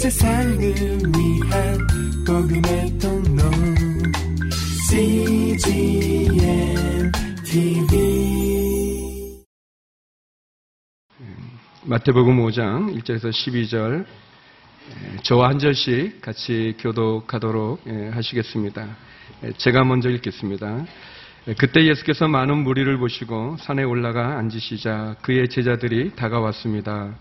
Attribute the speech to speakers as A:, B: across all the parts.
A: 세상을 위한 복음의 통로 CGM TV
B: 마태복음 5장 1절에서 12절 저와 한 절씩 같이 교독하도록 예, 하시겠습니다. 예, 제가 먼저 읽겠습니다. 예, 그때 예수께서 많은 무리를 보시고 산에 올라가 앉으시자 그의 제자들이 다가왔습니다.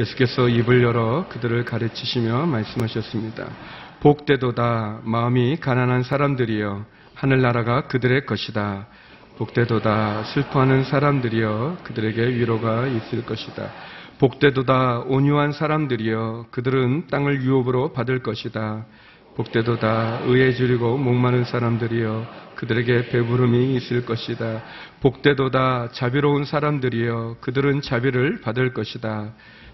B: 예수께서 입을 열어 그들을 가르치시며 말씀하셨습니다. 복되도다 마음이 가난한 사람들이여 하늘나라가 그들의 것이다. 복되도다 슬퍼하는 사람들이여 그들에게 위로가 있을 것이다. 복되도다 온유한 사람들이여 그들은 땅을 유업으로 받을 것이다. 복되도다 의에 줄이고 목마른 사람들이여 그들에게 배부름이 있을 것이다. 복되도다 자비로운 사람들이여 그들은 자비를 받을 것이다.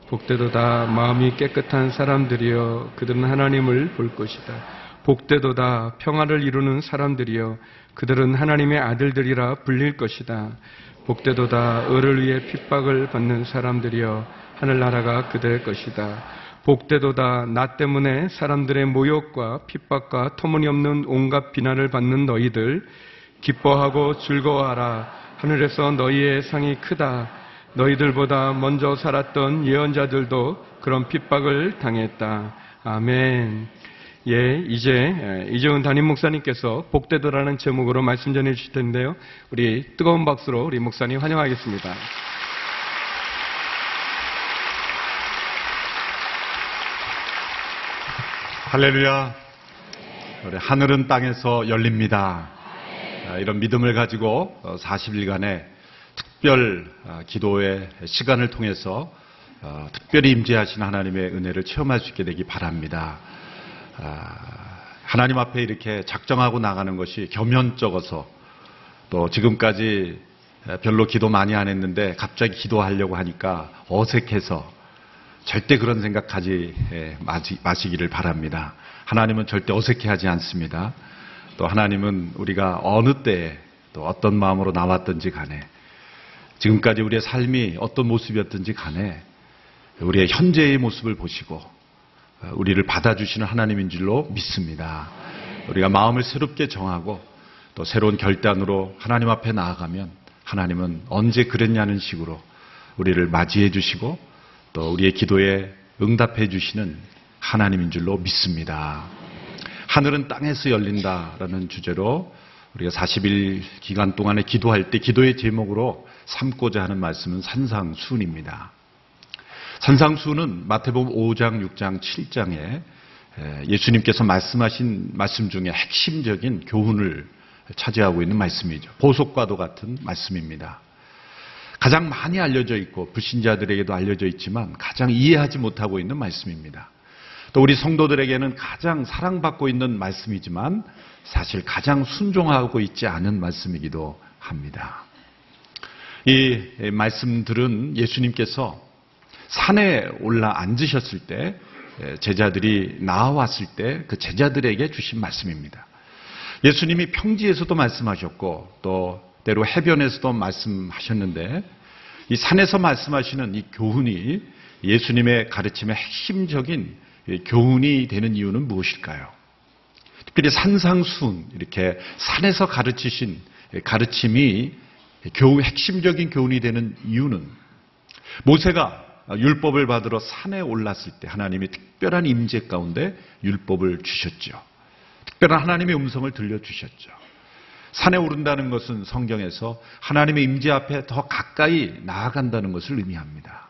B: 복되도다 마음이 깨끗한 사람들이여 그들은 하나님을 볼 것이다. 복되도다 평화를 이루는 사람들이여 그들은 하나님의 아들들이라 불릴 것이다. 복되도다 을을 위해 핍박을 받는 사람들이여 하늘나라가 그들의 것이다. 복되도다 나 때문에 사람들의 모욕과 핍박과 터무니없는 온갖 비난을 받는 너희들 기뻐하고 즐거워하라 하늘에서 너희의 상이 크다. 너희들보다 먼저 살았던 예언자들도 그런 핍박을 당했다. 아멘. 예, 이제 이재훈 담임 목사님께서 복되도라는 제목으로 말씀 전해 주실 텐데요. 우리 뜨거운 박수로 우리 목사님 환영하겠습니다.
C: 할렐루야. 우리 하늘은 땅에서 열립니다. 아, 이런 믿음을 가지고 40일간의 특별 아, 기도의 시간을 통해서 어, 특별히 임재하신 하나님의 은혜를 체험할 수 있게 되기 바랍니다. 아, 하나님 앞에 이렇게 작정하고 나가는 것이 겸연쩍어서 또 지금까지 별로 기도 많이 안 했는데 갑자기 기도하려고 하니까 어색해서 절대 그런 생각하지 예, 마시기를 바랍니다. 하나님은 절대 어색해하지 않습니다. 또 하나님은 우리가 어느 때에 또 어떤 마음으로 나왔든지 간에 지금까지 우리의 삶이 어떤 모습이었든지 간에 우리의 현재의 모습을 보시고 우리를 받아주시는 하나님인 줄로 믿습니다. 우리가 마음을 새롭게 정하고 또 새로운 결단으로 하나님 앞에 나아가면 하나님은 언제 그랬냐는 식으로 우리를 맞이해 주시고 또 우리의 기도에 응답해 주시는 하나님인 줄로 믿습니다. 하늘은 땅에서 열린다라는 주제로 우리가 40일 기간 동안에 기도할 때 기도의 제목으로 삼고자 하는 말씀은 산상수훈입니다. 산상수훈은 마태복음 5장, 6장, 7장에 예수님께서 말씀하신 말씀 중에 핵심적인 교훈을 차지하고 있는 말씀이죠. 보석과도 같은 말씀입니다. 가장 많이 알려져 있고 불신자들에게도 알려져 있지만 가장 이해하지 못하고 있는 말씀입니다. 또 우리 성도들에게는 가장 사랑받고 있는 말씀이지만 사실 가장 순종하고 있지 않은 말씀이기도 합니다. 이 말씀들은 예수님께서 산에 올라 앉으셨을 때 제자들이 나와왔을 때 그 제자들에게 주신 말씀입니다. 예수님이 평지에서도 말씀하셨고 또 때로 해변에서도 말씀하셨는데 이 산에서 말씀하시는 이 교훈이 예수님의 가르침의 핵심적인 교훈이 되는 이유는 무엇일까요? 특별히 산상순 이렇게 산에서 가르치신 가르침이 교훈 핵심적인 교훈이 되는 이유는 모세가 율법을 받으러 산에 올랐을 때 하나님이 특별한 임재 가운데 율법을 주셨죠. 특별한 하나님의 음성을 들려주셨죠. 산에 오른다는 것은 성경에서 하나님의 임재 앞에 더 가까이 나아간다는 것을 의미합니다.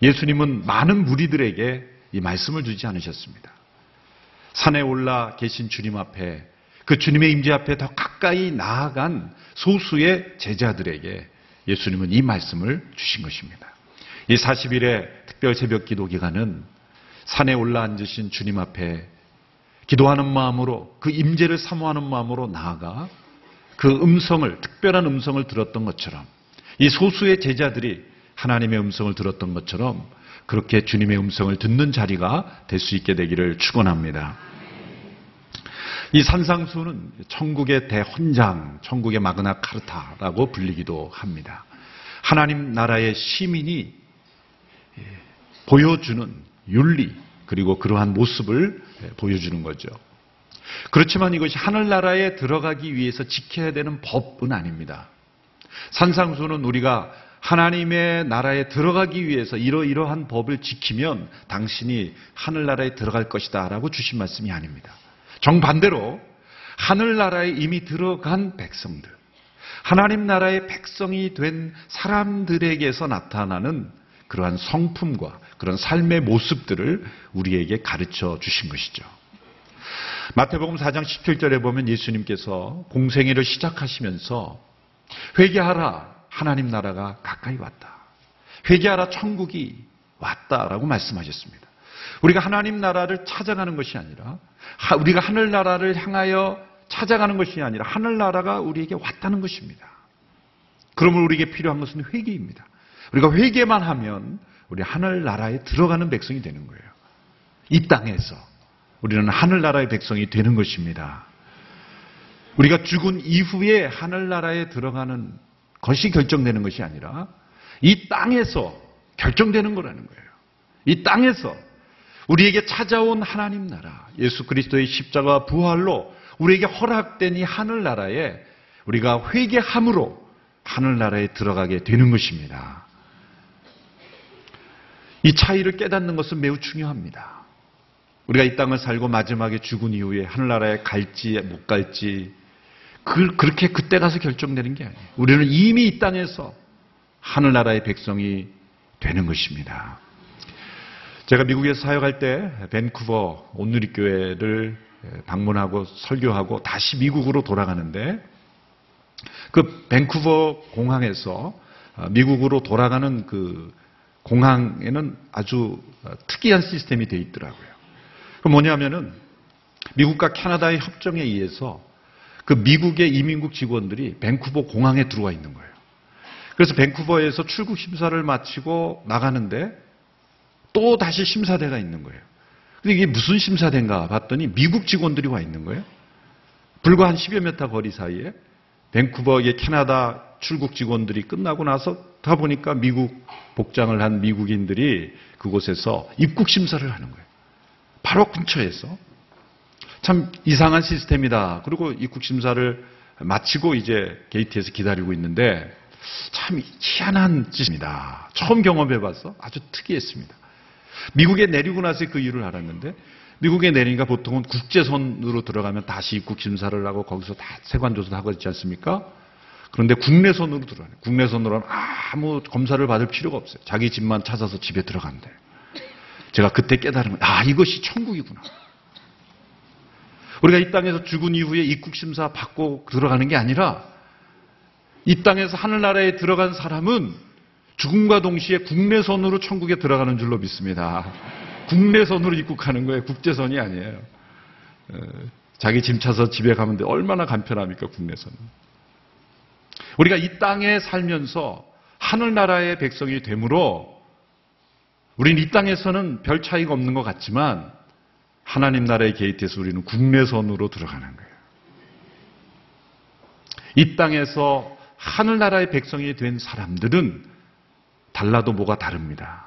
C: 예수님은 많은 무리들에게 이 말씀을 주지 않으셨습니다. 산에 올라 계신 주님 앞에 그 주님의 임재 앞에 더 가까이 나아간 소수의 제자들에게 예수님은 이 말씀을 주신 것입니다. 이 40일의 특별 새벽 기도 기간은 산에 올라 앉으신 주님 앞에 기도하는 마음으로 그 임재를 사모하는 마음으로 나아가 그 음성을 특별한 음성을 들었던 것처럼 이 소수의 제자들이 하나님의 음성을 들었던 것처럼 그렇게 주님의 음성을 듣는 자리가 될 수 있게 되기를 축원합니다. 이 산상수는 천국의 대헌장, 천국의 마그나 카르타라고 불리기도 합니다. 하나님 나라의 시민이 보여주는 윤리, 그리고 그러한 모습을 보여주는 거죠. 그렇지만 이것이 하늘나라에 들어가기 위해서 지켜야 되는 법은 아닙니다. 산상수는 우리가 하나님의 나라에 들어가기 위해서 이러이러한 법을 지키면 당신이 하늘나라에 들어갈 것이다 라고 주신 말씀이 아닙니다. 정반대로 하늘나라에 이미 들어간 백성들, 하나님 나라의 백성이 된 사람들에게서 나타나는 그러한 성품과 그런 삶의 모습들을 우리에게 가르쳐 주신 것이죠. 마태복음 4장 17절에 보면 예수님께서 공생애를 시작하시면서 회개하라 하나님 나라가 가까이 왔다. 회개하라 천국이 왔다라고 말씀하셨습니다. 우리가 하나님 나라를 찾아가는 것이 아니라 우리가 하늘 나라를 향하여 찾아가는 것이 아니라 하늘 나라가 우리에게 왔다는 것입니다. 그러면 우리에게 필요한 것은 회개입니다. 우리가 회개만 하면 우리 하늘 나라에 들어가는 백성이 되는 거예요. 이 땅에서 우리는 하늘 나라의 백성이 되는 것입니다. 우리가 죽은 이후에 하늘 나라에 들어가는 것이 결정되는 것이 아니라 이 땅에서 결정되는 거라는 거예요. 이 땅에서 우리에게 찾아온 하나님 나라, 예수 그리스도의 십자가 부활로 우리에게 허락된 이 하늘 나라에 우리가 회개함으로 하늘 나라에 들어가게 되는 것입니다. 이 차이를 깨닫는 것은 매우 중요합니다. 우리가 이 땅을 살고 마지막에 죽은 이후에 하늘나라에 갈지 못 갈지 그, 그렇게 그때 가서 결정되는 게 아니에요. 우리는 이미 이 땅에서 하늘나라의 백성이 되는 것입니다. 제가 미국에서 사역할 때 밴쿠버 온누리교회를 방문하고 설교하고 다시 미국으로 돌아가는데 그 밴쿠버 공항에서 미국으로 돌아가는 그 공항에는 아주 특이한 시스템이 되어 있더라고요. 그 뭐냐면은 미국과 캐나다의 협정에 의해서 그 미국의 이민국 직원들이 밴쿠버 공항에 들어와 있는 거예요. 그래서 밴쿠버에서 출국 심사를 마치고 나가는데 또 다시 심사대가 있는 거예요. 근데 이게 무슨 심사대인가 봤더니 미국 직원들이 와 있는 거예요. 불과 한 10여 미터 거리 사이에 밴쿠버의 캐나다 출국 직원들이 끝나고 나서 다 보니까 미국 복장을 한 미국인들이 그곳에서 입국 심사를 하는 거예요. 바로 근처에서. 참 이상한 시스템이다. 그리고 입국 심사를 마치고 이제 게이트에서 기다리고 있는데 참 희한한 짓입니다. 처음 경험해 봐서 아주 특이했습니다. 미국에 내리고 나서 그 이유를 알았는데 미국에 내리니까 보통은 국제선으로 들어가면 다시 입국 심사를 하고 거기서 다 세관 조사를 하고 있지 않습니까? 그런데 국내선으로 들어가요. 국내선으로는 아무 검사를 받을 필요가 없어요. 자기 집만 찾아서 집에 들어간대. 제가 그때 깨달은 거예요. 아, 이것이 천국이구나. 우리가 이 땅에서 죽은 이후에 입국 심사 받고 들어가는 게 아니라 이 땅에서 하늘나라에 들어간 사람은 죽음과 동시에 국내선으로 천국에 들어가는 줄로 믿습니다. 국내선으로 입국하는 거예요. 국제선이 아니에요. 어, 자기 짐 차서 집에 가면 돼. 얼마나 간편합니까, 국내선은. 우리가 이 땅에 살면서 하늘나라의 백성이 되므로 우리는 이 땅에서는 별 차이가 없는 것 같지만 하나님 나라의 게이트에서 우리는 국내선으로 들어가는 거예요. 이 땅에서 하늘나라의 백성이 된 사람들은 달라도 뭐가 다릅니다.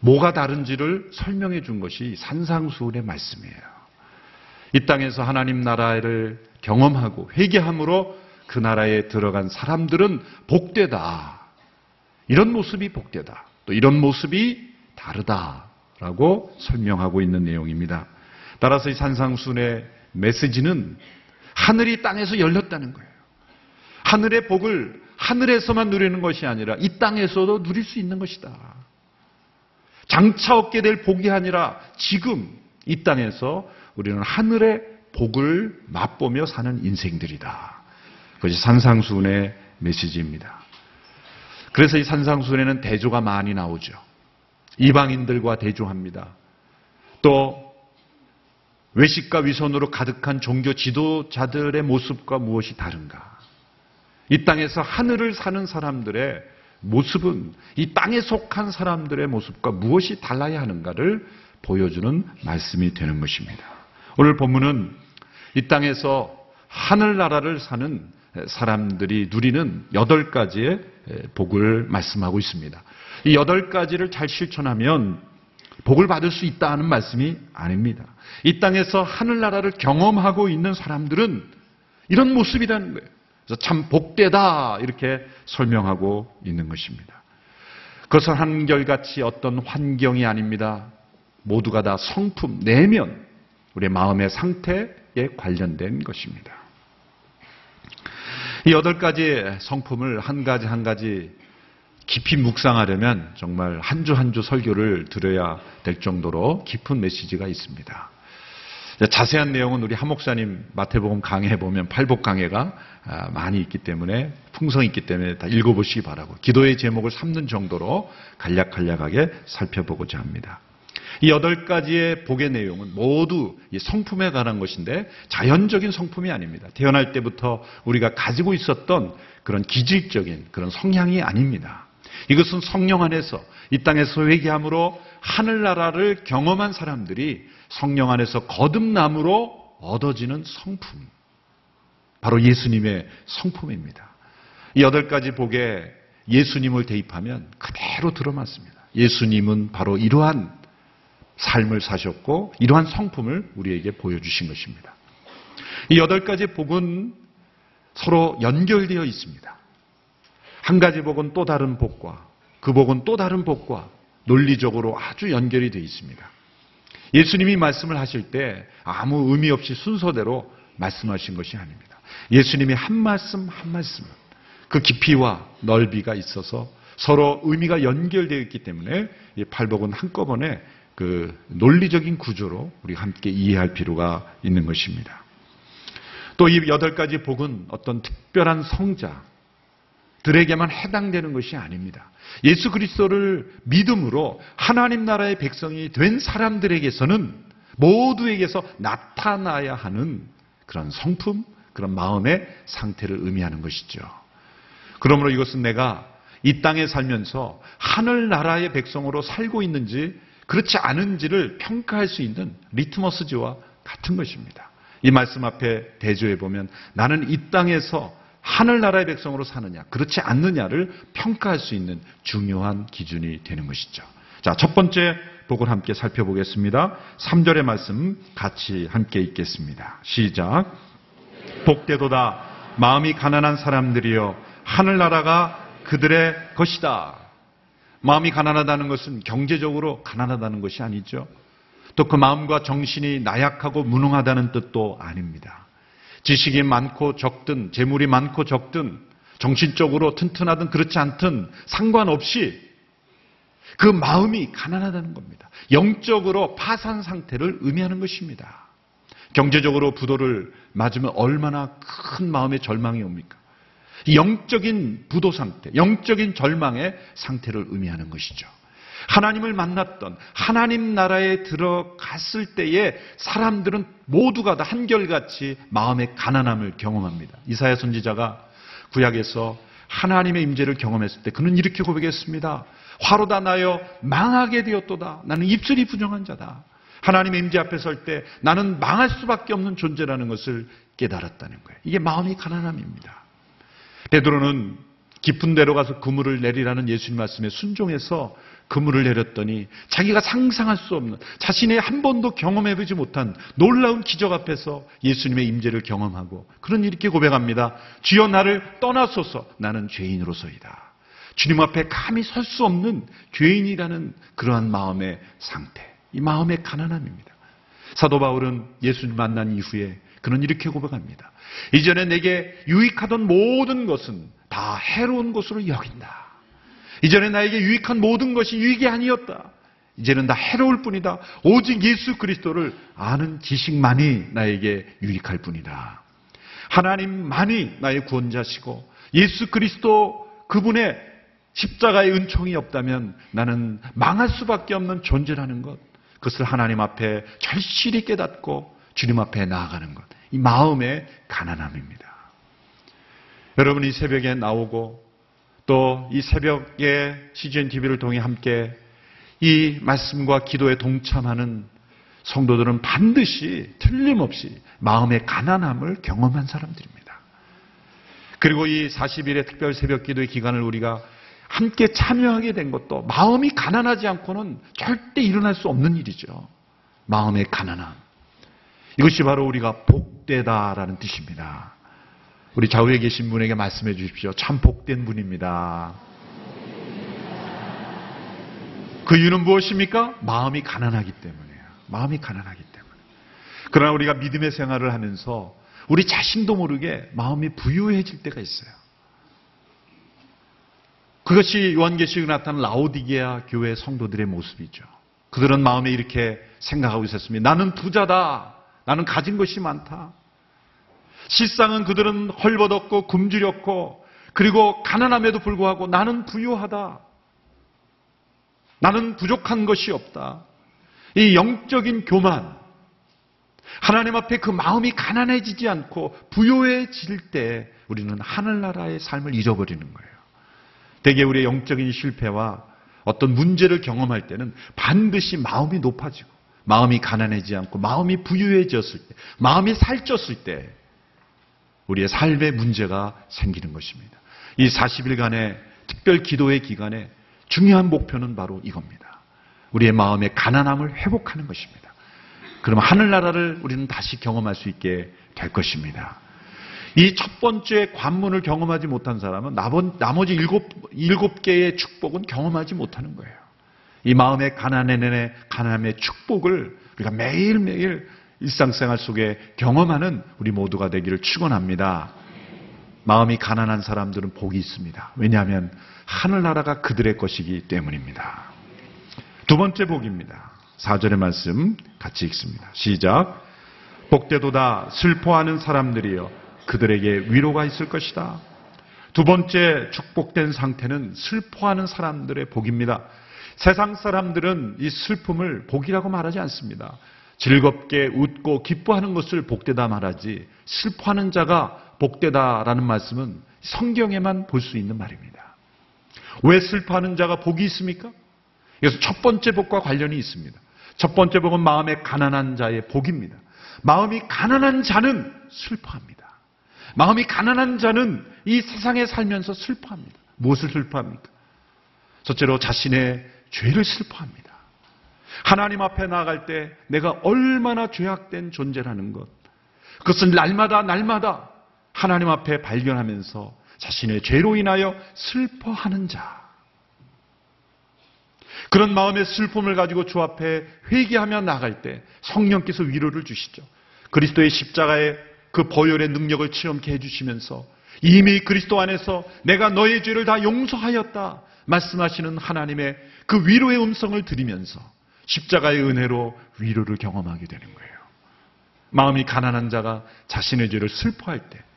C: 뭐가 다른지를 설명해 준 것이 산상수훈의 말씀이에요. 이 땅에서 하나님 나라를 경험하고 회개함으로 그 나라에 들어간 사람들은 복되다. 이런 모습이 복되다. 또 이런 모습이 다르다라고 설명하고 있는 내용입니다. 따라서 이 산상순의 메시지는 하늘이 땅에서 열렸다는 거예요. 하늘의 복을 하늘에서만 누리는 것이 아니라 이 땅에서도 누릴 수 있는 것이다. 장차 얻게 될 복이 아니라 지금 이 땅에서 우리는 하늘의 복을 맛보며 사는 인생들이다. 그것이 산상순의 메시지입니다. 그래서 이 산상순에는 대조가 많이 나오죠. 이방인들과 대조합니다. 또 외식과 위선으로 가득한 종교 지도자들의 모습과 무엇이 다른가? 이 땅에서 하늘을 사는 사람들의 모습은 이 땅에 속한 사람들의 모습과 무엇이 달라야 하는가를 보여주는 말씀이 되는 것입니다. 오늘 본문은 이 땅에서 하늘나라를 사는 사람들이 누리는 여덟 가지의 복을 말씀하고 있습니다. 이 여덟 가지를 잘 실천하면 복을 받을 수 있다는 말씀이 아닙니다. 이 땅에서 하늘나라를 경험하고 있는 사람들은 이런 모습이라는 거예요. 그래서 참 복되다 이렇게 설명하고 있는 것입니다. 그것은 한결같이 어떤 환경이 아닙니다. 모두가 다 성품, 내면, 우리의 마음의 상태에 관련된 것입니다. 이 여덟 가지 성품을 한 가지 한 가지 깊이 묵상하려면 정말 한 주 한 주 설교를 들어야 될 정도로 깊은 메시지가 있습니다. 자세한 내용은 우리 한 목사님 마태복음 강해 보면 팔복 강해가 아, 많이 있기 때문에 풍성이 있기 때문에 다 읽어보시기 바라고 기도의 제목을 삼는 정도로 간략간략하게 살펴보고자 합니다. 이 여덟 가지의 복의 내용은 모두 성품에 관한 것인데 자연적인 성품이 아닙니다. 태어날 때부터 우리가 가지고 있었던 그런 기질적인 그런 성향이 아닙니다. 이것은 성령 안에서 이 땅에서 회개함으로 하늘나라를 경험한 사람들이 성령 안에서 거듭남으로 얻어지는 성품. 바로 예수님의 성품입니다. 이 여덟 가지 복에 예수님을 대입하면 그대로 들어맞습니다. 예수님은 바로 이러한 삶을 사셨고 이러한 성품을 우리에게 보여주신 것입니다. 이 여덟 가지 복은 서로 연결되어 있습니다. 한 가지 복은 또 다른 복과 그 복은 또 다른 복과 논리적으로 아주 연결이 되어 있습니다. 예수님이 말씀을 하실 때 아무 의미 없이 순서대로 말씀하신 것이 아닙니다. 예수님이 한 말씀 한 말씀 그 깊이와 넓이가 있어서 서로 의미가 연결되어 있기 때문에 이 팔복은 한꺼번에 그 논리적인 구조로 우리 함께 이해할 필요가 있는 것입니다. 또 이 여덟 가지 복은 어떤 특별한 성자, 들에게만 해당되는 것이 아닙니다. 예수 그리스도를 믿음으로 하나님 나라의 백성이 된 사람들에게서는 모두에게서 나타나야 하는 그런 성품, 그런 마음의 상태를 의미하는 것이죠. 그러므로 이것은 내가 이 땅에 살면서 하늘 나라의 백성으로 살고 있는지 그렇지 않은지를 평가할 수 있는 리트머스지와 같은 것입니다. 이 말씀 앞에 대조해 보면 나는 이 땅에서 하늘나라의 백성으로 사느냐, 그렇지 않느냐를 평가할 수 있는 중요한 기준이 되는 것이죠. 자, 첫 번째 복을 함께 살펴보겠습니다. 3절의 말씀 같이 함께 읽겠습니다. 시작. 복되도다. 마음이 가난한 사람들이여 하늘나라가 그들의 것이다. 마음이 가난하다는 것은 경제적으로 가난하다는 것이 아니죠. 또 그 마음과 정신이 나약하고 무능하다는 뜻도 아닙니다. 지식이 많고 적든 재물이 많고 적든 정신적으로 튼튼하든 그렇지 않든 상관없이 그 마음이 가난하다는 겁니다. 영적으로 파산 상태를 의미하는 것입니다. 경제적으로 부도를 맞으면 얼마나 큰 마음의 절망이 옵니까? 영적인 부도 상태, 영적인 절망의 상태를 의미하는 것이죠. 하나님을 만났던 하나님 나라에 들어갔을 때에 사람들은 모두가 다 한결같이 마음의 가난함을 경험합니다. 이사야 선지자가 구약에서 하나님의 임재를 경험했을 때 그는 이렇게 고백했습니다. 화로다 나여 망하게 되었도다. 나는 입술이 부정한 자다. 하나님의 임재 앞에 설 때 나는 망할 수밖에 없는 존재라는 것을 깨달았다는 거예요. 이게 마음이 가난함입니다. 베드로는 깊은 데로 가서 그물을 내리라는 예수님 말씀에 순종해서 그물을 내렸더니 자기가 상상할 수 없는 자신의 한 번도 경험해보지 못한 놀라운 기적 앞에서 예수님의 임재를 경험하고 그런 이렇게 고백합니다. 주여 나를 떠나소서 나는 죄인으로서이다. 주님 앞에 감히 설 수 없는 죄인이라는 그러한 마음의 상태. 이 마음의 가난함입니다. 사도 바울은 예수님 만난 이후에 그는 이렇게 고백합니다. 이전에 내게 유익하던 모든 것은 다 해로운 것으로 여긴다. 이전에 나에게 유익한 모든 것이 유익이 아니었다. 이제는 다 해로울 뿐이다. 오직 예수 그리스도를 아는 지식만이 나에게 유익할 뿐이다. 하나님만이 나의 구원자시고 예수 그리스도 그분의 십자가의 은총이 없다면 나는 망할 수밖에 없는 존재라는 것. 그것을 하나님 앞에 절실히 깨닫고 주님 앞에 나아가는 것. 이 마음의 가난함입니다. 여러분 이 새벽에 나오고 또 이 새벽에 CGN TV를 통해 함께 이 말씀과 기도에 동참하는 성도들은 반드시 틀림없이 마음의 가난함을 경험한 사람들입니다. 그리고 이 40일의 특별 새벽 기도의 기간을 우리가 함께 참여하게 된 것도 마음이 가난하지 않고는 절대 일어날 수 없는 일이죠. 마음의 가난함. 이것이 바로 우리가 복되다라는 뜻입니다. 우리 좌우에 계신 분에게 말씀해 주십시오. 참 복된 분입니다. 그 이유는 무엇입니까? 마음이 가난하기 때문이에요. 마음이 가난하기 때문에. 그러나 우리가 믿음의 생활을 하면서 우리 자신도 모르게 마음이 부유해질 때가 있어요. 그것이 요한계시록에 나타난 라오디게아 교회 성도들의 모습이죠. 그들은 마음에 이렇게 생각하고 있었습니다. 나는 부자다. 나는 가진 것이 많다. 실상은 그들은 헐벗었고 굶주렸고 그리고 가난함에도 불구하고 나는 부유하다. 나는 부족한 것이 없다. 이 영적인 교만, 하나님 앞에 그 마음이 가난해지지 않고 부요해질 때 우리는 하늘나라의 삶을 잊어버리는 거예요. 대개 우리의 영적인 실패와 어떤 문제를 경험할 때는 반드시 마음이 높아지고 마음이 가난해지지 않고 마음이 부유해졌을 때, 마음이 살쪘을 때 우리의 삶의 문제가 생기는 것입니다. 이 40일간의 특별 기도의 기간에 중요한 목표는 바로 이겁니다. 우리의 마음의 가난함을 회복하는 것입니다. 그러면 하늘나라를 우리는 다시 경험할 수 있게 될 것입니다. 이 첫 번째 관문을 경험하지 못한 사람은 나머지 일곱, 일곱 개의 축복은 경험하지 못하는 거예요. 이 마음의 가난의, 가난의 축복을 우리가 매일매일 일상생활 속에 경험하는 우리 모두가 되기를 축원합니다. 마음이 가난한 사람들은 복이 있습니다. 왜냐하면 하늘나라가 그들의 것이기 때문입니다. 두 번째 복입니다. 4절의 말씀 같이 읽습니다. 시작. 복되도다 슬퍼하는 사람들이여 그들에게 위로가 있을 것이다. 두 번째 축복된 상태는 슬퍼하는 사람들의 복입니다. 세상 사람들은 이 슬픔을 복이라고 말하지 않습니다. 즐겁게 웃고 기뻐하는 것을 복되다 말하지 슬퍼하는 자가 복되다라는 말씀은 성경에만 볼 수 있는 말입니다. 왜 슬퍼하는 자가 복이 있습니까? 그래서 첫 번째 복과 관련이 있습니다. 첫 번째 복은 마음의 가난한 자의 복입니다. 마음이 가난한 자는 슬퍼합니다. 마음이 가난한 자는 이 세상에 살면서 슬퍼합니다. 무엇을 슬퍼합니까? 첫째로 자신의 죄를 슬퍼합니다. 하나님 앞에 나아갈 때 내가 얼마나 죄악된 존재라는 것. 그것은 날마다 날마다 하나님 앞에 발견하면서 자신의 죄로 인하여 슬퍼하는 자. 그런 마음의 슬픔을 가지고 주 앞에 회개하며 나갈 때 성령께서 위로를 주시죠. 그리스도의 십자가의 그 보혈의 능력을 체험케 해주시면서 이미 그리스도 안에서 내가 너의 죄를 다 용서하였다 말씀하시는 하나님의 그 위로의 음성을 들으면서 십자가의 은혜로 위로를 경험하게 되는 거예요. 마음이 가난한 자가 자신의 죄를 슬퍼할 때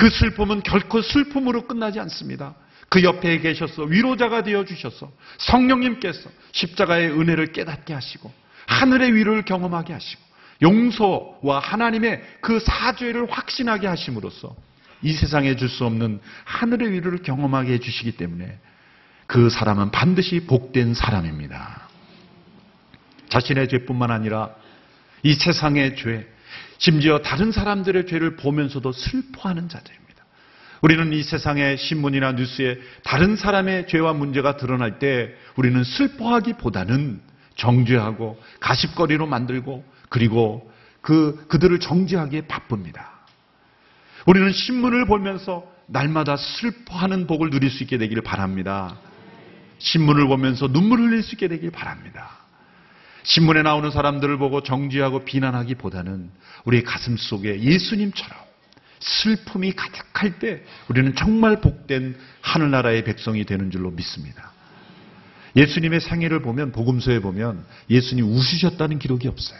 C: 그 슬픔은 결코 슬픔으로 끝나지 않습니다. 그 옆에 계셔서 위로자가 되어 주셔서 성령님께서 십자가의 은혜를 깨닫게 하시고 하늘의 위로를 경험하게 하시고 용서와 하나님의 그 사죄를 확신하게 하심으로써 이 세상에 줄 수 없는 하늘의 위로를 경험하게 해주시기 때문에 그 사람은 반드시 복된 사람입니다. 자신의 죄뿐만 아니라 이 세상의 죄, 심지어 다른 사람들의 죄를 보면서도 슬퍼하는 자들입니다. 우리는 이 세상의 신문이나 뉴스에 다른 사람의 죄와 문제가 드러날 때 우리는 슬퍼하기보다는 정죄하고 가십거리로 만들고 그리고 그, 그들을 정죄하기에 바쁩니다. 우리는 신문을 보면서 날마다 슬퍼하는 복을 누릴 수 있게 되기를 바랍니다. 신문을 보면서 눈물을 흘릴 수 있게 되길 바랍니다. 신문에 나오는 사람들을 보고 정죄하고 비난하기보다는 우리 가슴 속에 예수님처럼 슬픔이 가득할 때 우리는 정말 복된 하늘나라의 백성이 되는 줄로 믿습니다. 예수님의 생애를 보면 복음서에 보면 예수님 웃으셨다는 기록이 없어요.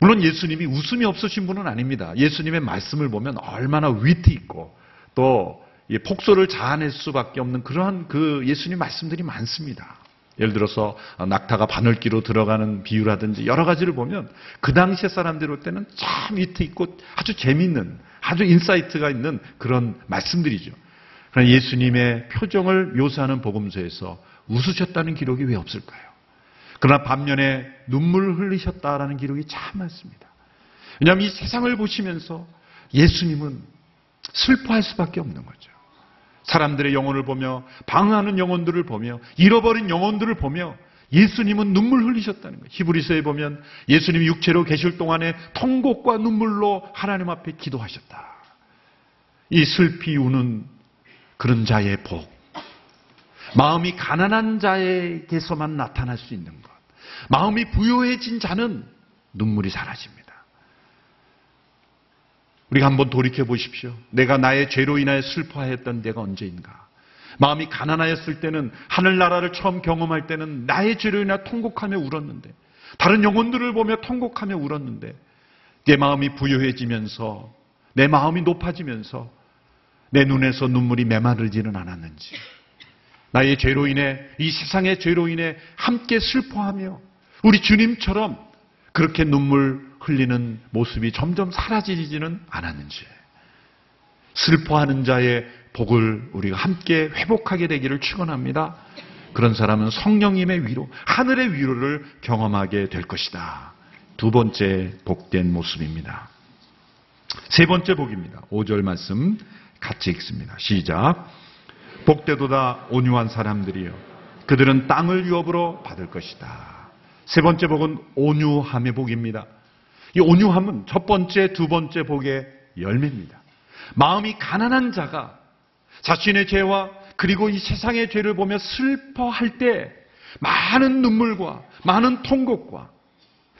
C: 물론 예수님이 웃음이 없으신 분은 아닙니다. 예수님의 말씀을 보면 얼마나 위트 있고 또 폭소를 자아낼 수밖에 없는 그러한 그 예수님 말씀들이 많습니다. 예를 들어서 낙타가 바늘귀로 들어가는 비유라든지 여러 가지를 보면 그 당시의 사람들 볼 때는 참 위트 있고 아주 재미있는 아주 insight가 있는 그런 말씀들이죠. 그러나 예수님의 표정을 묘사하는 복음서에서 웃으셨다는 기록이 왜 없을까요? 그러나 반면에 눈물을 흘리셨다라는 기록이 참 많습니다. 왜냐하면 이 세상을 보시면서 예수님은 슬퍼할 수밖에 없는 거죠. 사람들의 영혼을 보며 방황하는 영혼들을 보며 잃어버린 영혼들을 보며 예수님은 눈물 흘리셨다는 거예요. 히브리서에 보면 예수님이 육체로 계실 동안에 통곡과 눈물로 하나님 앞에 기도하셨다. 이 슬피 우는 그런 자의 복. 마음이 가난한 자에게서만 나타날 수 있는 것. 마음이 부요해진 자는 눈물이 사라집니다. 우리가 한번 돌이켜 보십시오. 내가 나의 죄로 인하여 슬퍼하였던 때가 언제인가? 마음이 가난하였을 때는 하늘나라를 처음 경험할 때는 나의 죄로 인하 통곡하며 울었는데 다른 영혼들을 보며 통곡하며 울었는데 내 마음이 부유해지면서 내 마음이 높아지면서 내 눈에서 눈물이 메마르지는 않았는지 나의 죄로 인해 이 세상의 죄로 인해 함께 슬퍼하며 우리 주님처럼 그렇게 눈물 흘리는 모습이 점점 사라지지는 않았는지 슬퍼하는 자의 복을 우리가 함께 회복하게 되기를 축원합니다. 그런 사람은 성령님의 위로, 하늘의 위로를 경험하게 될 것이다. 두 번째 복된 모습입니다. 세 번째 복입니다. 5절 말씀 같이 읽습니다. 시작. 복되도다 온유한 사람들이여. 그들은 땅을 유업으로 받을 것이다. 세 번째 복은 온유함의 복입니다. 이 온유함은 첫 번째, 두 번째 복의 열매입니다. 마음이 가난한 자가 자신의 죄와 그리고 이 세상의 죄를 보며 슬퍼할 때 많은 눈물과 많은 통곡과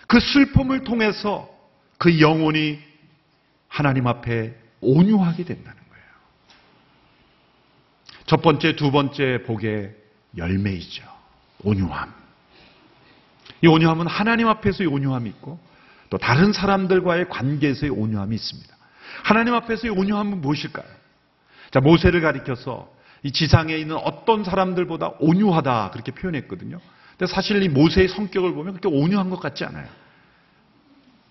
C: 그 슬픔을 통해서 그 영혼이 하나님 앞에 온유하게 된다는 거예요. 첫 번째, 두 번째 복의 열매이죠. 온유함. 이 온유함은 하나님 앞에서의 온유함이 있고 또 다른 사람들과의 관계에서의 온유함이 있습니다. 하나님 앞에서의 온유함은 무엇일까요? 자, 모세를 가리켜서 이 지상에 있는 어떤 사람들보다 온유하다 그렇게 표현했거든요. 근데 사실 이 모세의 성격을 보면 그렇게 온유한 것 같지 않아요.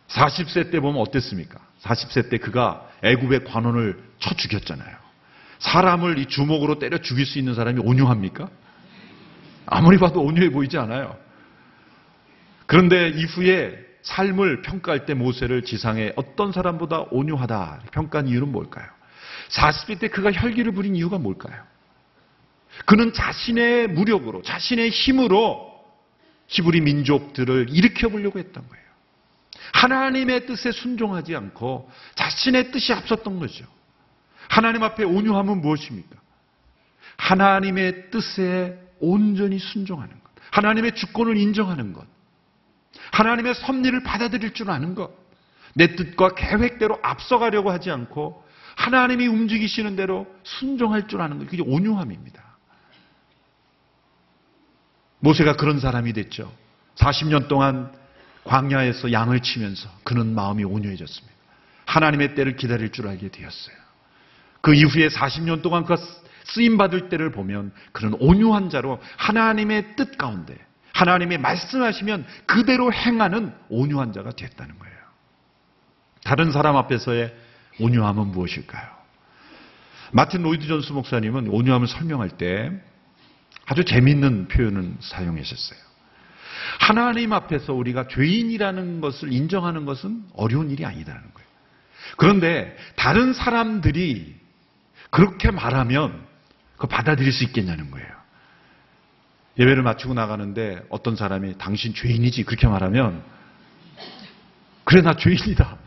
C: 40세 때 보면 어땠습니까? 40세 때 그가 애굽의 관원을 쳐 죽였잖아요. 사람을 이 주먹으로 때려 죽일 수 있는 사람이 온유합니까? 아무리 봐도 온유해 보이지 않아요. 그런데 이후에 삶을 평가할 때 모세를 지상에 어떤 사람보다 온유하다 평가한 이유는 뭘까요? 40대 때 그가 혈기를 부린 이유가 뭘까요? 그는 자신의 무력으로, 자신의 힘으로 히브리 민족들을 일으켜 보려고 했던 거예요. 하나님의 뜻에 순종하지 않고 자신의 뜻이 앞섰던 거죠. 하나님 앞에 온유함은 무엇입니까? 하나님의 뜻에 온전히 순종하는 것. 하나님의 주권을 인정하는 것. 하나님의 섭리를 받아들일 줄 아는 것. 내 뜻과 계획대로 앞서가려고 하지 않고 하나님이 움직이시는 대로 순종할 줄 아는 것. 그게 온유함입니다. 모세가 그런 사람이 됐죠. 40년 동안 광야에서 양을 치면서 그는 마음이 온유해졌습니다. 하나님의 때를 기다릴 줄 알게 되었어요. 그 이후에 40년 동안 그 쓰임 받을 때를 보면 그는 온유한 자로 하나님의 뜻 가운데 하나님이 말씀하시면 그대로 행하는 온유한 자가 됐다는 거예요. 다른 사람 앞에서의 온유함은 무엇일까요? 마틴 로이드 존스 목사님은 온유함을 설명할 때 아주 재미있는 표현을 사용하셨어요. 하나님 앞에서 우리가 죄인이라는 것을 인정하는 것은 어려운 일이 아니다는 거예요. 그런데 다른 사람들이 그렇게 말하면 그 받아들일 수 있겠냐는 거예요. 예배를 마치고 나가는데 어떤 사람이 당신 죄인이지 그렇게 말하면 그래 나 죄인이다.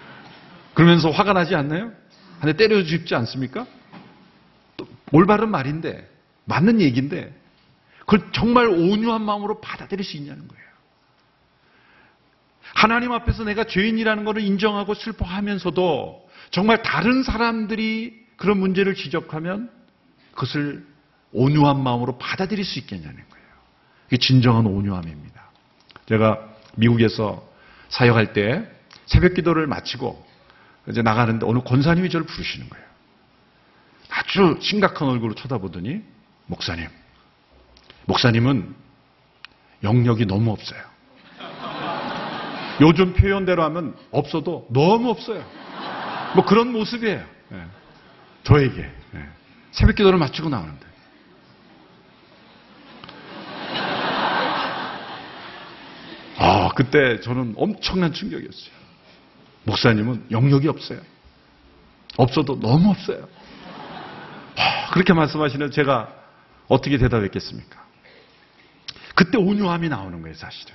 C: 그러면서 화가 나지 않나요? 한대 때려 죽지 않습니까? 올바른 말인데 맞는 얘기인데 그걸 정말 온유한 마음으로 받아들일 수 있냐는 거예요. 하나님 앞에서 내가 죄인이라는 것을 인정하고 슬퍼하면서도 정말 다른 사람들이 그런 문제를 지적하면 그것을 온유한 마음으로 받아들일 수 있겠냐는 거예요. 그게 진정한 온유함입니다. 제가 미국에서 사역할 때 새벽 기도를 마치고 이제 나가는데 어느 권사님이 저를 부르시는 거예요. 아주 심각한 얼굴로 쳐다보더니 목사님, 목사님은 영역이 너무 없어요. 요즘 표현대로 하면 없어도 너무 없어요. 뭐 그런 모습이에요. 네. 저에게 네. 새벽 기도를 마치고 나오는데 아 그때 저는 엄청난 충격이었어요. 목사님은 영역이 없어요. 없어도 너무 없어요. 아, 그렇게 말씀하시는 제가 어떻게 대답했겠습니까? 그때 온유함이 나오는 거예요, 사실은.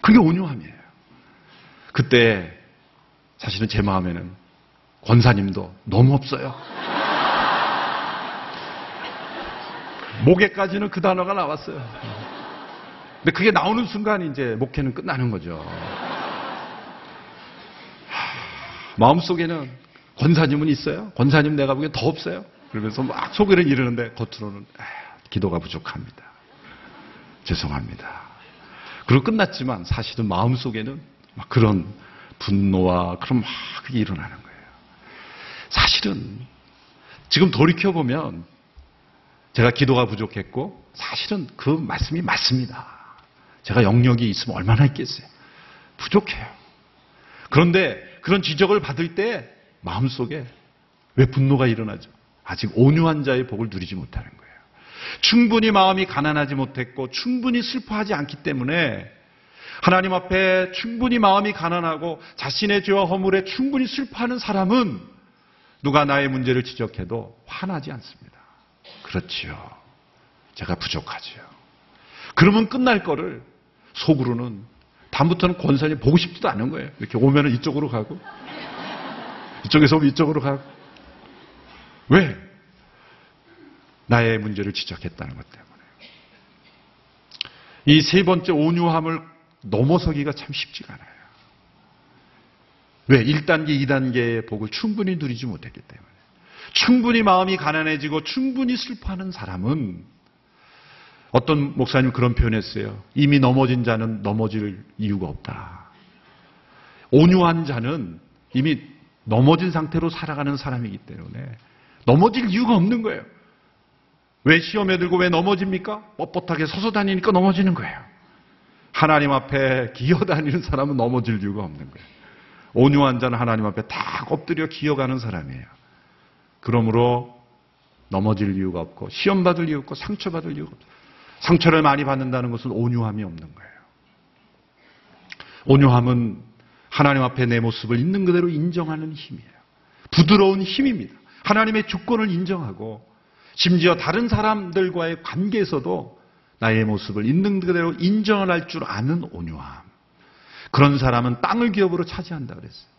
C: 그게 온유함이에요. 그때 사실은 제 마음에는 권사님도 너무 없어요. 목에까지는 그 단어가 나왔어요. 근데 그게 나오는 순간 이제 목회는 끝나는 거죠. 마음속에는 권사님은 있어요. 권사님 내가 보기엔 더 없어요. 그러면서 막 속에는 이러는데 겉으로는 아, 기도가 부족합니다. 죄송합니다. 그리고 끝났지만 사실은 마음속에는 막 그런 분노와 그런 막 그게 일어나는 거예요. 사실은 지금 돌이켜보면 제가 기도가 부족했고 사실은 그 말씀이 맞습니다. 제가 영역이 있으면 얼마나 있겠어요. 부족해요. 그런데 그런 지적을 받을 때 마음속에 왜 분노가 일어나죠? 아직 온유한 자의 복을 누리지 못하는 거예요. 충분히 마음이 가난하지 못했고 충분히 슬퍼하지 않기 때문에 하나님 앞에 충분히 마음이 가난하고 자신의 죄와 허물에 충분히 슬퍼하는 사람은 누가 나의 문제를 지적해도 화나지 않습니다. 그렇지요. 제가 부족하지요. 그러면 끝날 거를 속으로는 다음부터는 권선이 보고 싶지도 않은 거예요. 이렇게 오면 은 이쪽으로 가고 이쪽에서 오면 이쪽으로 가고 왜? 나의 문제를 지적했다는 것 때문에. 이 세 번째 온유함을 넘어서기가 참 쉽지가 않아요. 왜? 1단계, 2단계의 복을 충분히 누리지 못했기 때문에. 충분히 마음이 가난해지고 충분히 슬퍼하는 사람은 어떤 목사님 그런 표현했어요. 이미 넘어진 자는 넘어질 이유가 없다. 온유한 자는 이미 넘어진 상태로 살아가는 사람이기 때문에 넘어질 이유가 없는 거예요. 왜 시험에 들고 왜 넘어집니까? 뻣뻣하게 서서 다니니까 넘어지는 거예요. 하나님 앞에 기어다니는 사람은 넘어질 이유가 없는 거예요. 온유한 자는 하나님 앞에 다 엎드려 기어가는 사람이에요. 그러므로 넘어질 이유가 없고 시험 받을 이유 없고 상처 받을 이유가 없고 상처를 많이 받는다는 것은 온유함이 없는 거예요. 온유함은 하나님 앞에 내 모습을 있는 그대로 인정하는 힘이에요. 부드러운 힘입니다. 하나님의 주권을 인정하고 심지어 다른 사람들과의 관계에서도 나의 모습을 있는 그대로 인정할 줄 아는 온유함. 그런 사람은 땅을 기업으로 차지한다 그랬어요.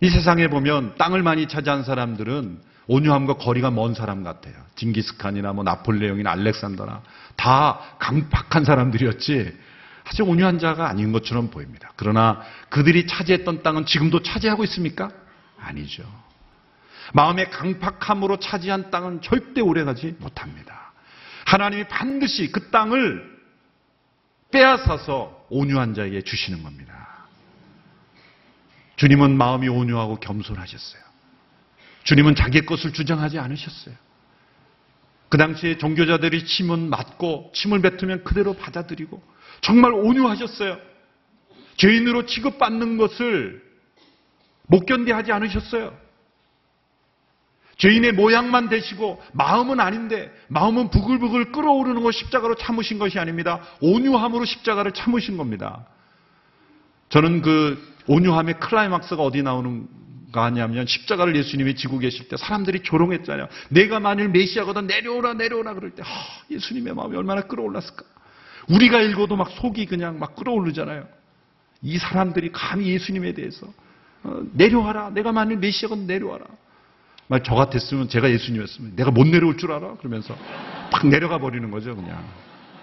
C: 이 세상에 보면 땅을 많이 차지한 사람들은 온유함과 거리가 먼 사람 같아요. 징기스칸이나 뭐 나폴레옹이나 알렉산더나 다 강팍한 사람들이었지 사실 온유한 자가 아닌 것처럼 보입니다. 그러나 그들이 차지했던 땅은 지금도 차지하고 있습니까? 아니죠. 마음의 강팍함으로 차지한 땅은 절대 오래가지 못합니다. 하나님이 반드시 그 땅을 빼앗아서 온유한 자에게 주시는 겁니다. 주님은 마음이 온유하고 겸손하셨어요. 주님은 자기의 것을 주장하지 않으셨어요. 그 당시에 종교자들이 침은 맞고 침을 뱉으면 그대로 받아들이고 정말 온유하셨어요. 죄인으로 취급받는 것을 못 견디하지 않으셨어요. 죄인의 모양만 되시고 마음은 아닌데 마음은 부글부글 끓어오르는 것 십자가로 참으신 것이 아닙니다. 온유함으로 십자가를 참으신 겁니다. 저는 그 온유함의 클라이막스가 어디 나오는 가 하냐면 십자가를 예수님이 지고 계실 때 사람들이 조롱했잖아요. 내가 만일 메시아거든 내려오라 내려오라 그럴 때 아, 예수님의 마음이 얼마나 끌어올랐을까. 우리가 읽어도 막 속이 그냥 막 끌어오르잖아요. 이 사람들이 감히 예수님에 대해서 어, 내려와라. 내가 만일 메시아거든 내려와라. 저 같았으면 제가 예수님이었으면 내가 못 내려올 줄 알아? 그러면서 팍 내려가 버리는 거죠, 그냥.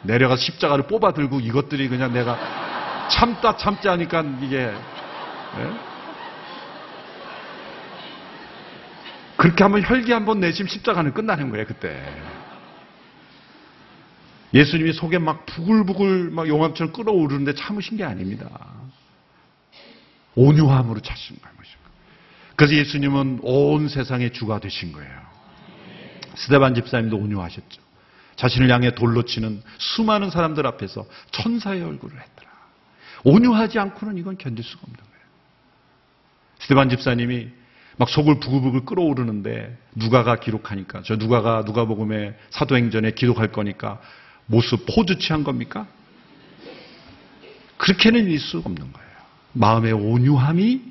C: 내려가 십자가를 뽑아 들고 이것들이 그냥 내가 참다 참자 하니까 이게 네? 그렇게 한번 혈기 한번 내심 십자가는 끝나는 거예요, 그때. 예수님이 속에 막 부글부글 막 용암처럼 끓어오르는데 참으신 게 아닙니다. 온유함으로 참으신 거예요. 그래서 예수님은 온 세상의 주가 되신 거예요. 스데반 집사님도 온유하셨죠. 자신을 향해 돌로 치는 수많은 사람들 앞에서 천사의 얼굴을 했더라. 온유하지 않고는 이건 견딜 수가 없는 거예요. 스데반 집사님이 막 속을 부글부글 끓어오르는데 누가가 기록하니까 저 누가가 누가복음에 사도행전에 기록할 거니까 모습 포즈 취한 겁니까? 그렇게는 있을 수 없는 거예요. 마음의 온유함이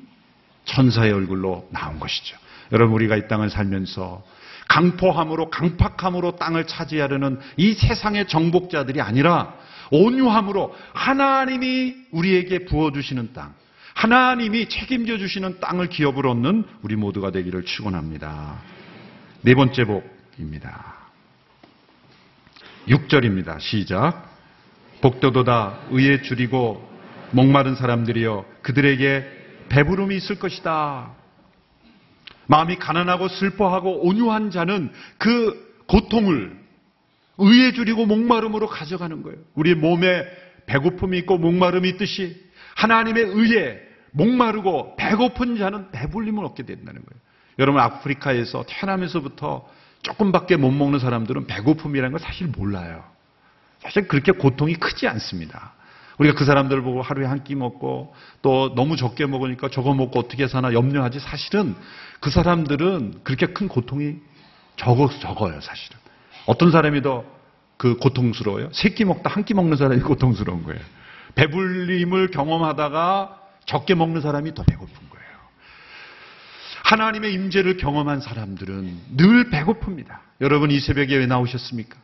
C: 천사의 얼굴로 나온 것이죠. 여러분 우리가 이 땅을 살면서 강포함으로 강팍함으로 땅을 차지하려는 이 세상의 정복자들이 아니라 온유함으로 하나님이 우리에게 부어주시는 땅, 하나님이 책임져 주시는 땅을 기업으로 얻는 우리 모두가 되기를 축원합니다. 네 번째 복입니다. 6절입니다. 시작. 복도도다 의에 줄이고 목마른 사람들이여 그들에게 배부름이 있을 것이다. 마음이 가난하고 슬퍼하고 온유한 자는 그 고통을 의에 줄이고 목마름으로 가져가는 거예요. 우리 몸에 배고픔이 있고 목마름이 있듯이 하나님의 의에 목마르고 배고픈 자는 배불림을 얻게 된다는 거예요. 여러분 아프리카에서 태어나면서부터 조금밖에 못 먹는 사람들은 배고픔이라는 걸 사실 몰라요. 사실 그렇게 고통이 크지 않습니다. 우리가 그 사람들을 보고 하루에 한 끼 먹고 또 너무 적게 먹으니까 저거 먹고 어떻게 사나 염려하지 사실은 그 사람들은 그렇게 큰 고통이 적어, 적어요, 사실은. 어떤 사람이 더 그 고통스러워요? 세 끼 먹다 한 끼 먹는 사람이 고통스러운 거예요. 배불림을 경험하다가 적게 먹는 사람이 더 배고픈 거예요. 하나님의 임재를 경험한 사람들은 늘 배고픕니다. 여러분 이 새벽에 왜 나오셨습니까?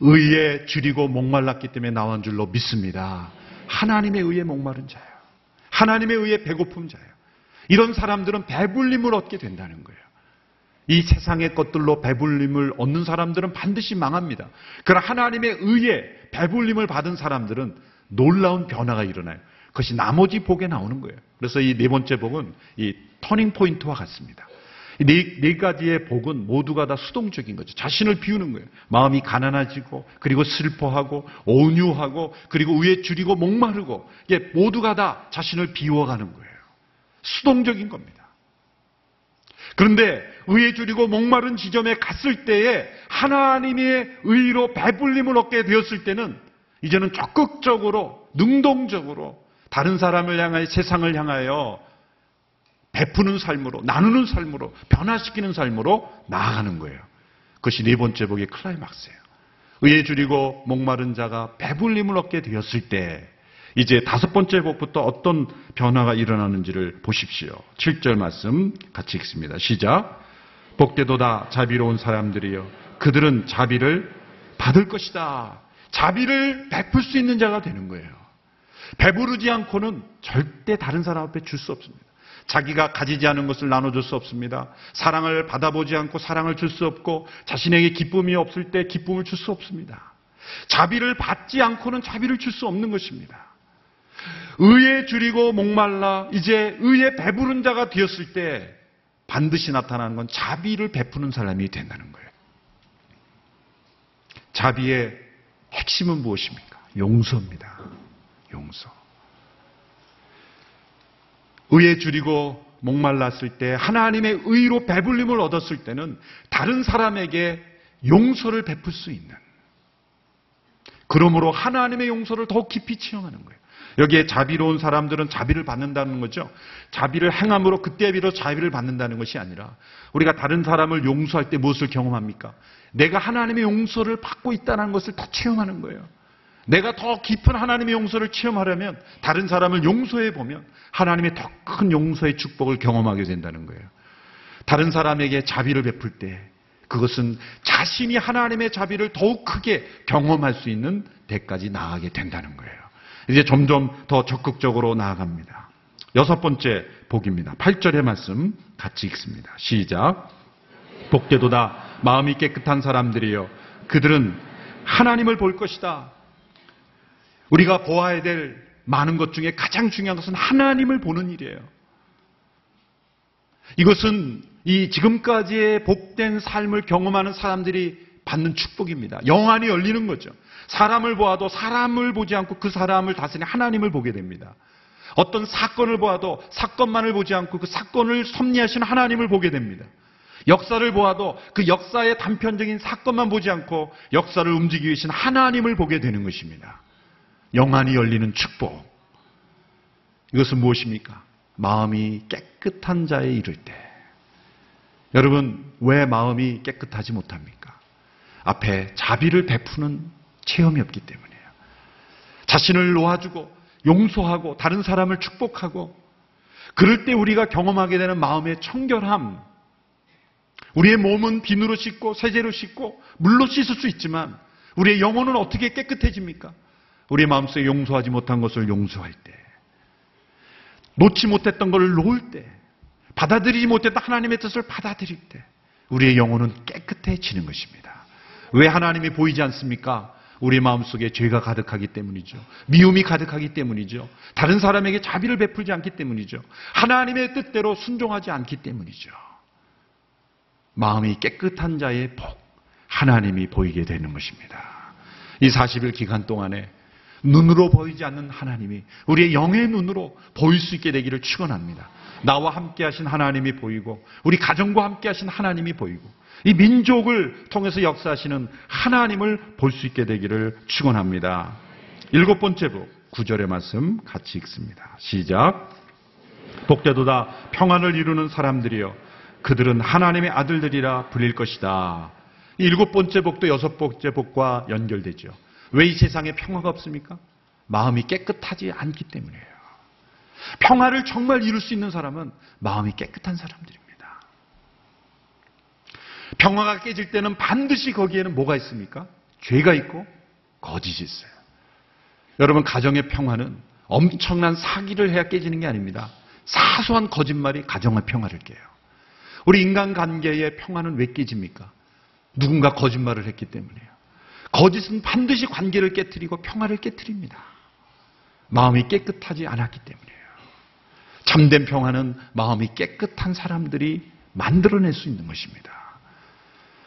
C: 의에 줄이고 목말랐기 때문에 나온 줄로 믿습니다. 하나님의 의에 목마른 자예요. 하나님의 의에 배고픔 자예요. 이런 사람들은 배불림을 얻게 된다는 거예요. 이 세상의 것들로 배불림을 얻는 사람들은 반드시 망합니다. 그러나 하나님의 의에 배불림을 받은 사람들은 놀라운 변화가 일어나요. 그것이 나머지 복에 나오는 거예요. 그래서 이 네 번째 복은 이 터닝 포인트와 같습니다. 이 네, 네 가지의 복은 모두가 다 수동적인 거죠. 자신을 비우는 거예요. 마음이 가난해지고, 그리고 슬퍼하고, 온유하고, 그리고 위에 줄이고, 목마르고, 이게 모두가 다 자신을 비워가는 거예요. 수동적인 겁니다. 그런데 의에 줄이고 목마른 지점에 갔을 때에 하나님의 의로 배불림을 얻게 되었을 때는 이제는 적극적으로 능동적으로 다른 사람을 향하여 세상을 향하여 베푸는 삶으로 나누는 삶으로 변화시키는 삶으로 나아가는 거예요. 그것이 네 번째 복의 클라이막스예요. 의에 줄이고 목마른 자가 배불림을 얻게 되었을 때 이제 다섯 번째 복부터 어떤 변화가 일어나는지를 보십시오. 7절 말씀 같이 읽습니다. 시작. 복되도다 자비로운 사람들이여 그들은 자비를 받을 것이다. 자비를 베풀 수 있는 자가 되는 거예요. 배부르지 않고는 절대 다른 사람 앞에 줄 수 없습니다. 자기가 가지지 않은 것을 나눠줄 수 없습니다. 사랑을 받아보지 않고 사랑을 줄 수 없고 자신에게 기쁨이 없을 때 기쁨을 줄 수 없습니다. 자비를 받지 않고는 자비를 줄 수 없는 것입니다. 의에 줄이고 목말라 이제 의에 배부른 자가 되었을 때 반드시 나타나는 건 자비를 베푸는 사람이 된다는 거예요. 자비의 핵심은 무엇입니까? 용서입니다. 용서. 의에 줄이고 목말랐을 때 하나님의 의로 배불림을 얻었을 때는 다른 사람에게 용서를 베풀 수 있는 그러므로 하나님의 용서를 더 깊이 체험하는 거예요. 여기에 자비로운 사람들은 자비를 받는다는 거죠. 자비를 행함으로 그때 비로 자비를 받는다는 것이 아니라 우리가 다른 사람을 용서할 때 무엇을 경험합니까? 내가 하나님의 용서를 받고 있다는 것을 다 체험하는 거예요. 내가 더 깊은 하나님의 용서를 체험하려면 다른 사람을 용서해 보면 하나님의 더 큰 용서의 축복을 경험하게 된다는 거예요. 다른 사람에게 자비를 베풀 때 그것은 자신이 하나님의 자비를 더욱 크게 경험할 수 있는 데까지 나아가게 된다는 거예요. 이제 점점 더 적극적으로 나아갑니다. 여섯 번째 복입니다. 8절의 말씀 같이 읽습니다. 시작. 복되도다 마음이 깨끗한 사람들이여 그들은 하나님을 볼 것이다. 우리가 보아야 될 많은 것 중에 가장 중요한 것은 하나님을 보는 일이에요. 이것은 이 지금까지의 복된 삶을 경험하는 사람들이 받는 축복입니다. 영안이 열리는 거죠. 사람을 보아도 사람을 보지 않고 그 사람을 다스리는 하나님을 보게 됩니다. 어떤 사건을 보아도 사건만을 보지 않고 그 사건을 섭리하시는 하나님을 보게 됩니다. 역사를 보아도 그 역사의 단편적인 사건만 보지 않고 역사를 움직이고 계신 하나님을 보게 되는 것입니다. 영안이 열리는 축복. 이것은 무엇입니까? 마음이 깨끗한 자에 이를 때. 여러분, 왜 마음이 깨끗하지 못합니까? 앞에 자비를 베푸는 체험이 없기 때문이에요. 자신을 놓아주고 용서하고 다른 사람을 축복하고 그럴 때 우리가 경험하게 되는 마음의 청결함. 우리의 몸은 비누로 씻고 세제로 씻고 물로 씻을 수 있지만 우리의 영혼은 어떻게 깨끗해집니까? 우리의 마음속에 용서하지 못한 것을 용서할 때, 놓지 못했던 것을 놓을 때, 받아들이지 못했던 하나님의 뜻을 받아들일 때, 우리의 영혼은 깨끗해지는 것입니다. 왜 하나님이 보이지 않습니까? 우리 마음속에 죄가 가득하기 때문이죠. 미움이 가득하기 때문이죠. 다른 사람에게 자비를 베풀지 않기 때문이죠. 하나님의 뜻대로 순종하지 않기 때문이죠. 마음이 깨끗한 자의 복, 하나님이 보이게 되는 것입니다. 이 40일 기간 동안에 눈으로 보이지 않는 하나님이 우리의 영의 눈으로 보일 수 있게 되기를 축원합니다. 나와 함께 하신 하나님이 보이고 우리 가정과 함께 하신 하나님이 보이고 이 민족을 통해서 역사하시는 하나님을 볼 수 있게 되기를 축원합니다. 일곱 번째 복 구절의 말씀 같이 읽습니다. 시작. 복되도다 평안을 이루는 사람들이여 그들은 하나님의 아들들이라 불릴 것이다. 이 일곱 번째 복도 여섯 번째 복과 연결되죠. 왜 이 세상에 평화가 없습니까? 마음이 깨끗하지 않기 때문이에요. 평화를 정말 이룰 수 있는 사람은 마음이 깨끗한 사람들입니다. 평화가 깨질 때는 반드시 거기에는 뭐가 있습니까? 죄가 있고 거짓이 있어요. 여러분, 가정의 평화는 엄청난 사기를 해야 깨지는 게 아닙니다. 사소한 거짓말이 가정의 평화를 깨요. 우리 인간관계의 평화는 왜 깨집니까? 누군가 거짓말을 했기 때문이에요. 거짓은 반드시 관계를 깨뜨리고 평화를 깨뜨립니다. 마음이 깨끗하지 않았기 때문이에요. 참된 평화는 마음이 깨끗한 사람들이 만들어낼 수 있는 것입니다.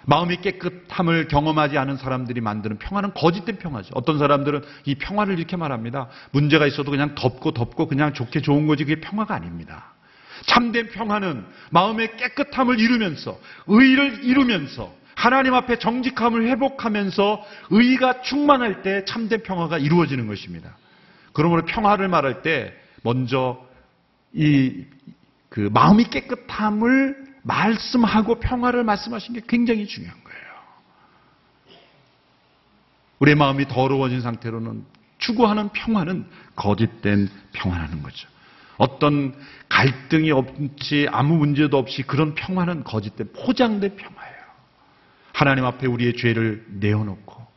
C: 마음이 깨끗함을 경험하지 않은 사람들이 만드는 평화는 거짓된 평화죠. 어떤 사람들은 이 평화를 이렇게 말합니다. 문제가 있어도 그냥 덮고 덮고 그냥 좋게 좋은 거지 그게 평화가 아닙니다. 참된 평화는 마음의 깨끗함을 이루면서 의를 이루면서 하나님 앞에 정직함을 회복하면서 의가 충만할 때 참된 평화가 이루어지는 것입니다. 그러므로 평화를 말할 때 먼저 이 그 마음이 깨끗함을 말씀하고 평화를 말씀하신 게 굉장히 중요한 거예요. 우리의 마음이 더러워진 상태로는 추구하는 평화는 거짓된 평화라는 거죠. 어떤 갈등이 없지 아무 문제도 없이 그런 평화는 거짓된 포장된 평화예요. 하나님 앞에 우리의 죄를 내어놓고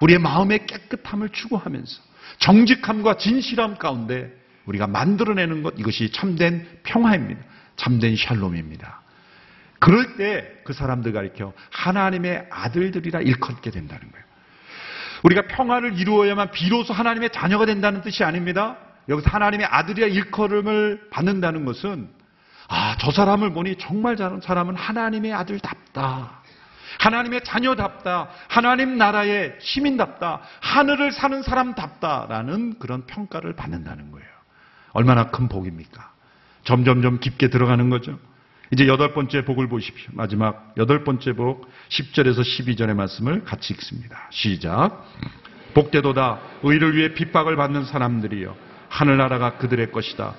C: 우리의 마음의 깨끗함을 추구하면서 정직함과 진실함 가운데 우리가 만들어내는 것 이것이 참된 평화입니다. 참된 샬롬입니다. 그럴 때 그 사람들 가리켜 하나님의 아들들이라 일컫게 된다는 거예요. 우리가 평화를 이루어야만 비로소 하나님의 자녀가 된다는 뜻이 아닙니다. 여기서 하나님의 아들이라 일컬음을 받는다는 것은 아, 저 사람을 보니 정말 사람은 하나님의 아들답다. 하나님의 자녀답다. 하나님 나라의 시민답다. 하늘을 사는 사람답다라는 그런 평가를 받는다는 거예요. 얼마나 큰 복입니까? 점점점 깊게 들어가는 거죠. 이제 여덟 번째 복을 보십시오. 마지막 여덟 번째 복 10절에서 12절의 말씀을 같이 읽습니다. 시작. 복되도다 의를 위해 핍박을 받는 사람들이여 하늘나라가 그들의 것이다.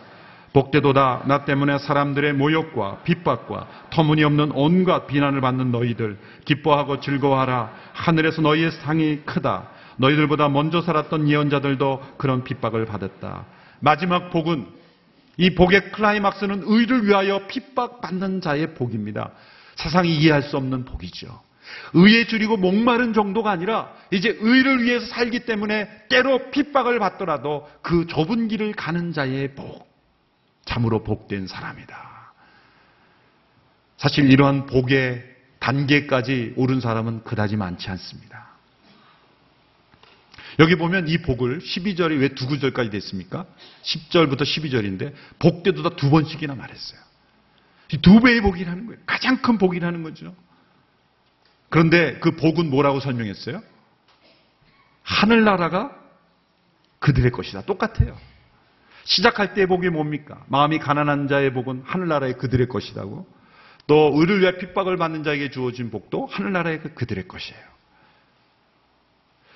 C: 복되도다 나 때문에 사람들의 모욕과 핍박과 터무니없는 온갖 비난을 받는 너희들 기뻐하고 즐거워하라 하늘에서 너희의 상이 크다 너희들보다 먼저 살았던 예언자들도 그런 핍박을 받았다 마지막 복은 이 복의 클라이막스는 의를 위하여 핍박받는 자의 복입니다. 세상이 이해할 수 없는 복이죠. 의에 줄이고 목마른 정도가 아니라 이제 의를 위해서 살기 때문에 때로 핍박을 받더라도 그 좁은 길을 가는 자의 복. 참으로 복된 사람이다. 사실 이러한 복의 단계까지 오른 사람은 그다지 많지 않습니다. 여기 보면 이 복을 12절이 왜 두 구절까지 됐습니까? 10절부터 12절인데 복되도 다 두 번씩이나 말했어요. 두 배의 복이라는 거예요. 가장 큰 복이라는 거죠. 그런데 그 복은 뭐라고 설명했어요? 하늘나라가 그들의 것이다. 똑같아요. 시작할 때의 복이 뭡니까? 마음이 가난한 자의 복은 하늘나라의 그들의 것이라고. 또 의를 위해 핍박을 받는 자에게 주어진 복도 하늘나라의 그들의 것이에요.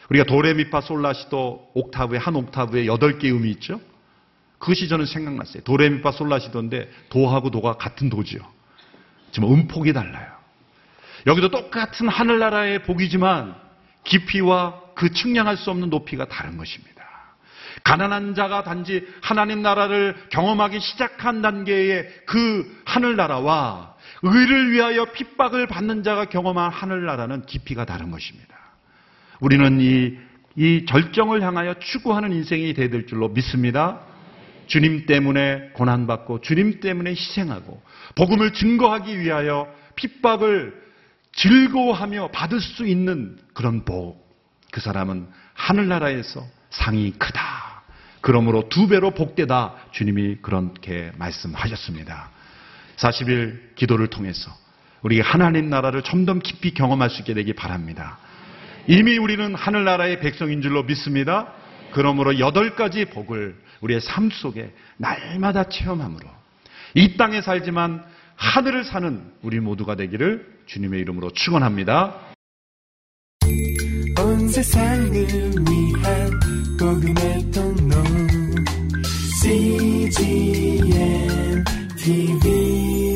C: 우리가 도레미파 솔라시도 옥타브에 한 옥타브에 8개 음이 있죠. 그것이 저는 생각났어요. 도레미파 솔라시도인데 도하고 도가 같은 도지요. 지금 음폭이 달라요. 여기도 똑같은 하늘나라의 복이지만 깊이와 그 측량할 수 없는 높이가 다른 것입니다. 가난한 자가 단지 하나님 나라를 경험하기 시작한 단계의 그 하늘나라와 의를 위하여 핍박을 받는 자가 경험한 하늘나라는 깊이가 다른 것입니다. 우리는 이, 이 절정을 향하여 추구하는 인생이 되야 될 줄로 믿습니다. 주님 때문에 고난받고 주님 때문에 희생하고 복음을 증거하기 위하여 핍박을 즐거워하며 받을 수 있는 그런 복. 그 사람은 하늘나라에서 상이 크다. 그러므로 두 배로 복되다. 주님이 그렇게 말씀하셨습니다. 40일 기도를 통해서 우리 하나님 나라를 좀더 깊이 경험할 수 있게 되기 바랍니다. 이미 우리는 하늘나라의 백성인 줄로 믿습니다. 그러므로 여덟 가지 복을 우리의 삶 속에 날마다 체험함으로 이 땅에 살지만 하늘을 사는 우리 모두가 되기를 주님의 이름으로 축원합니다.
B: 온 세상을 위한 복음의 통 로 CGM TV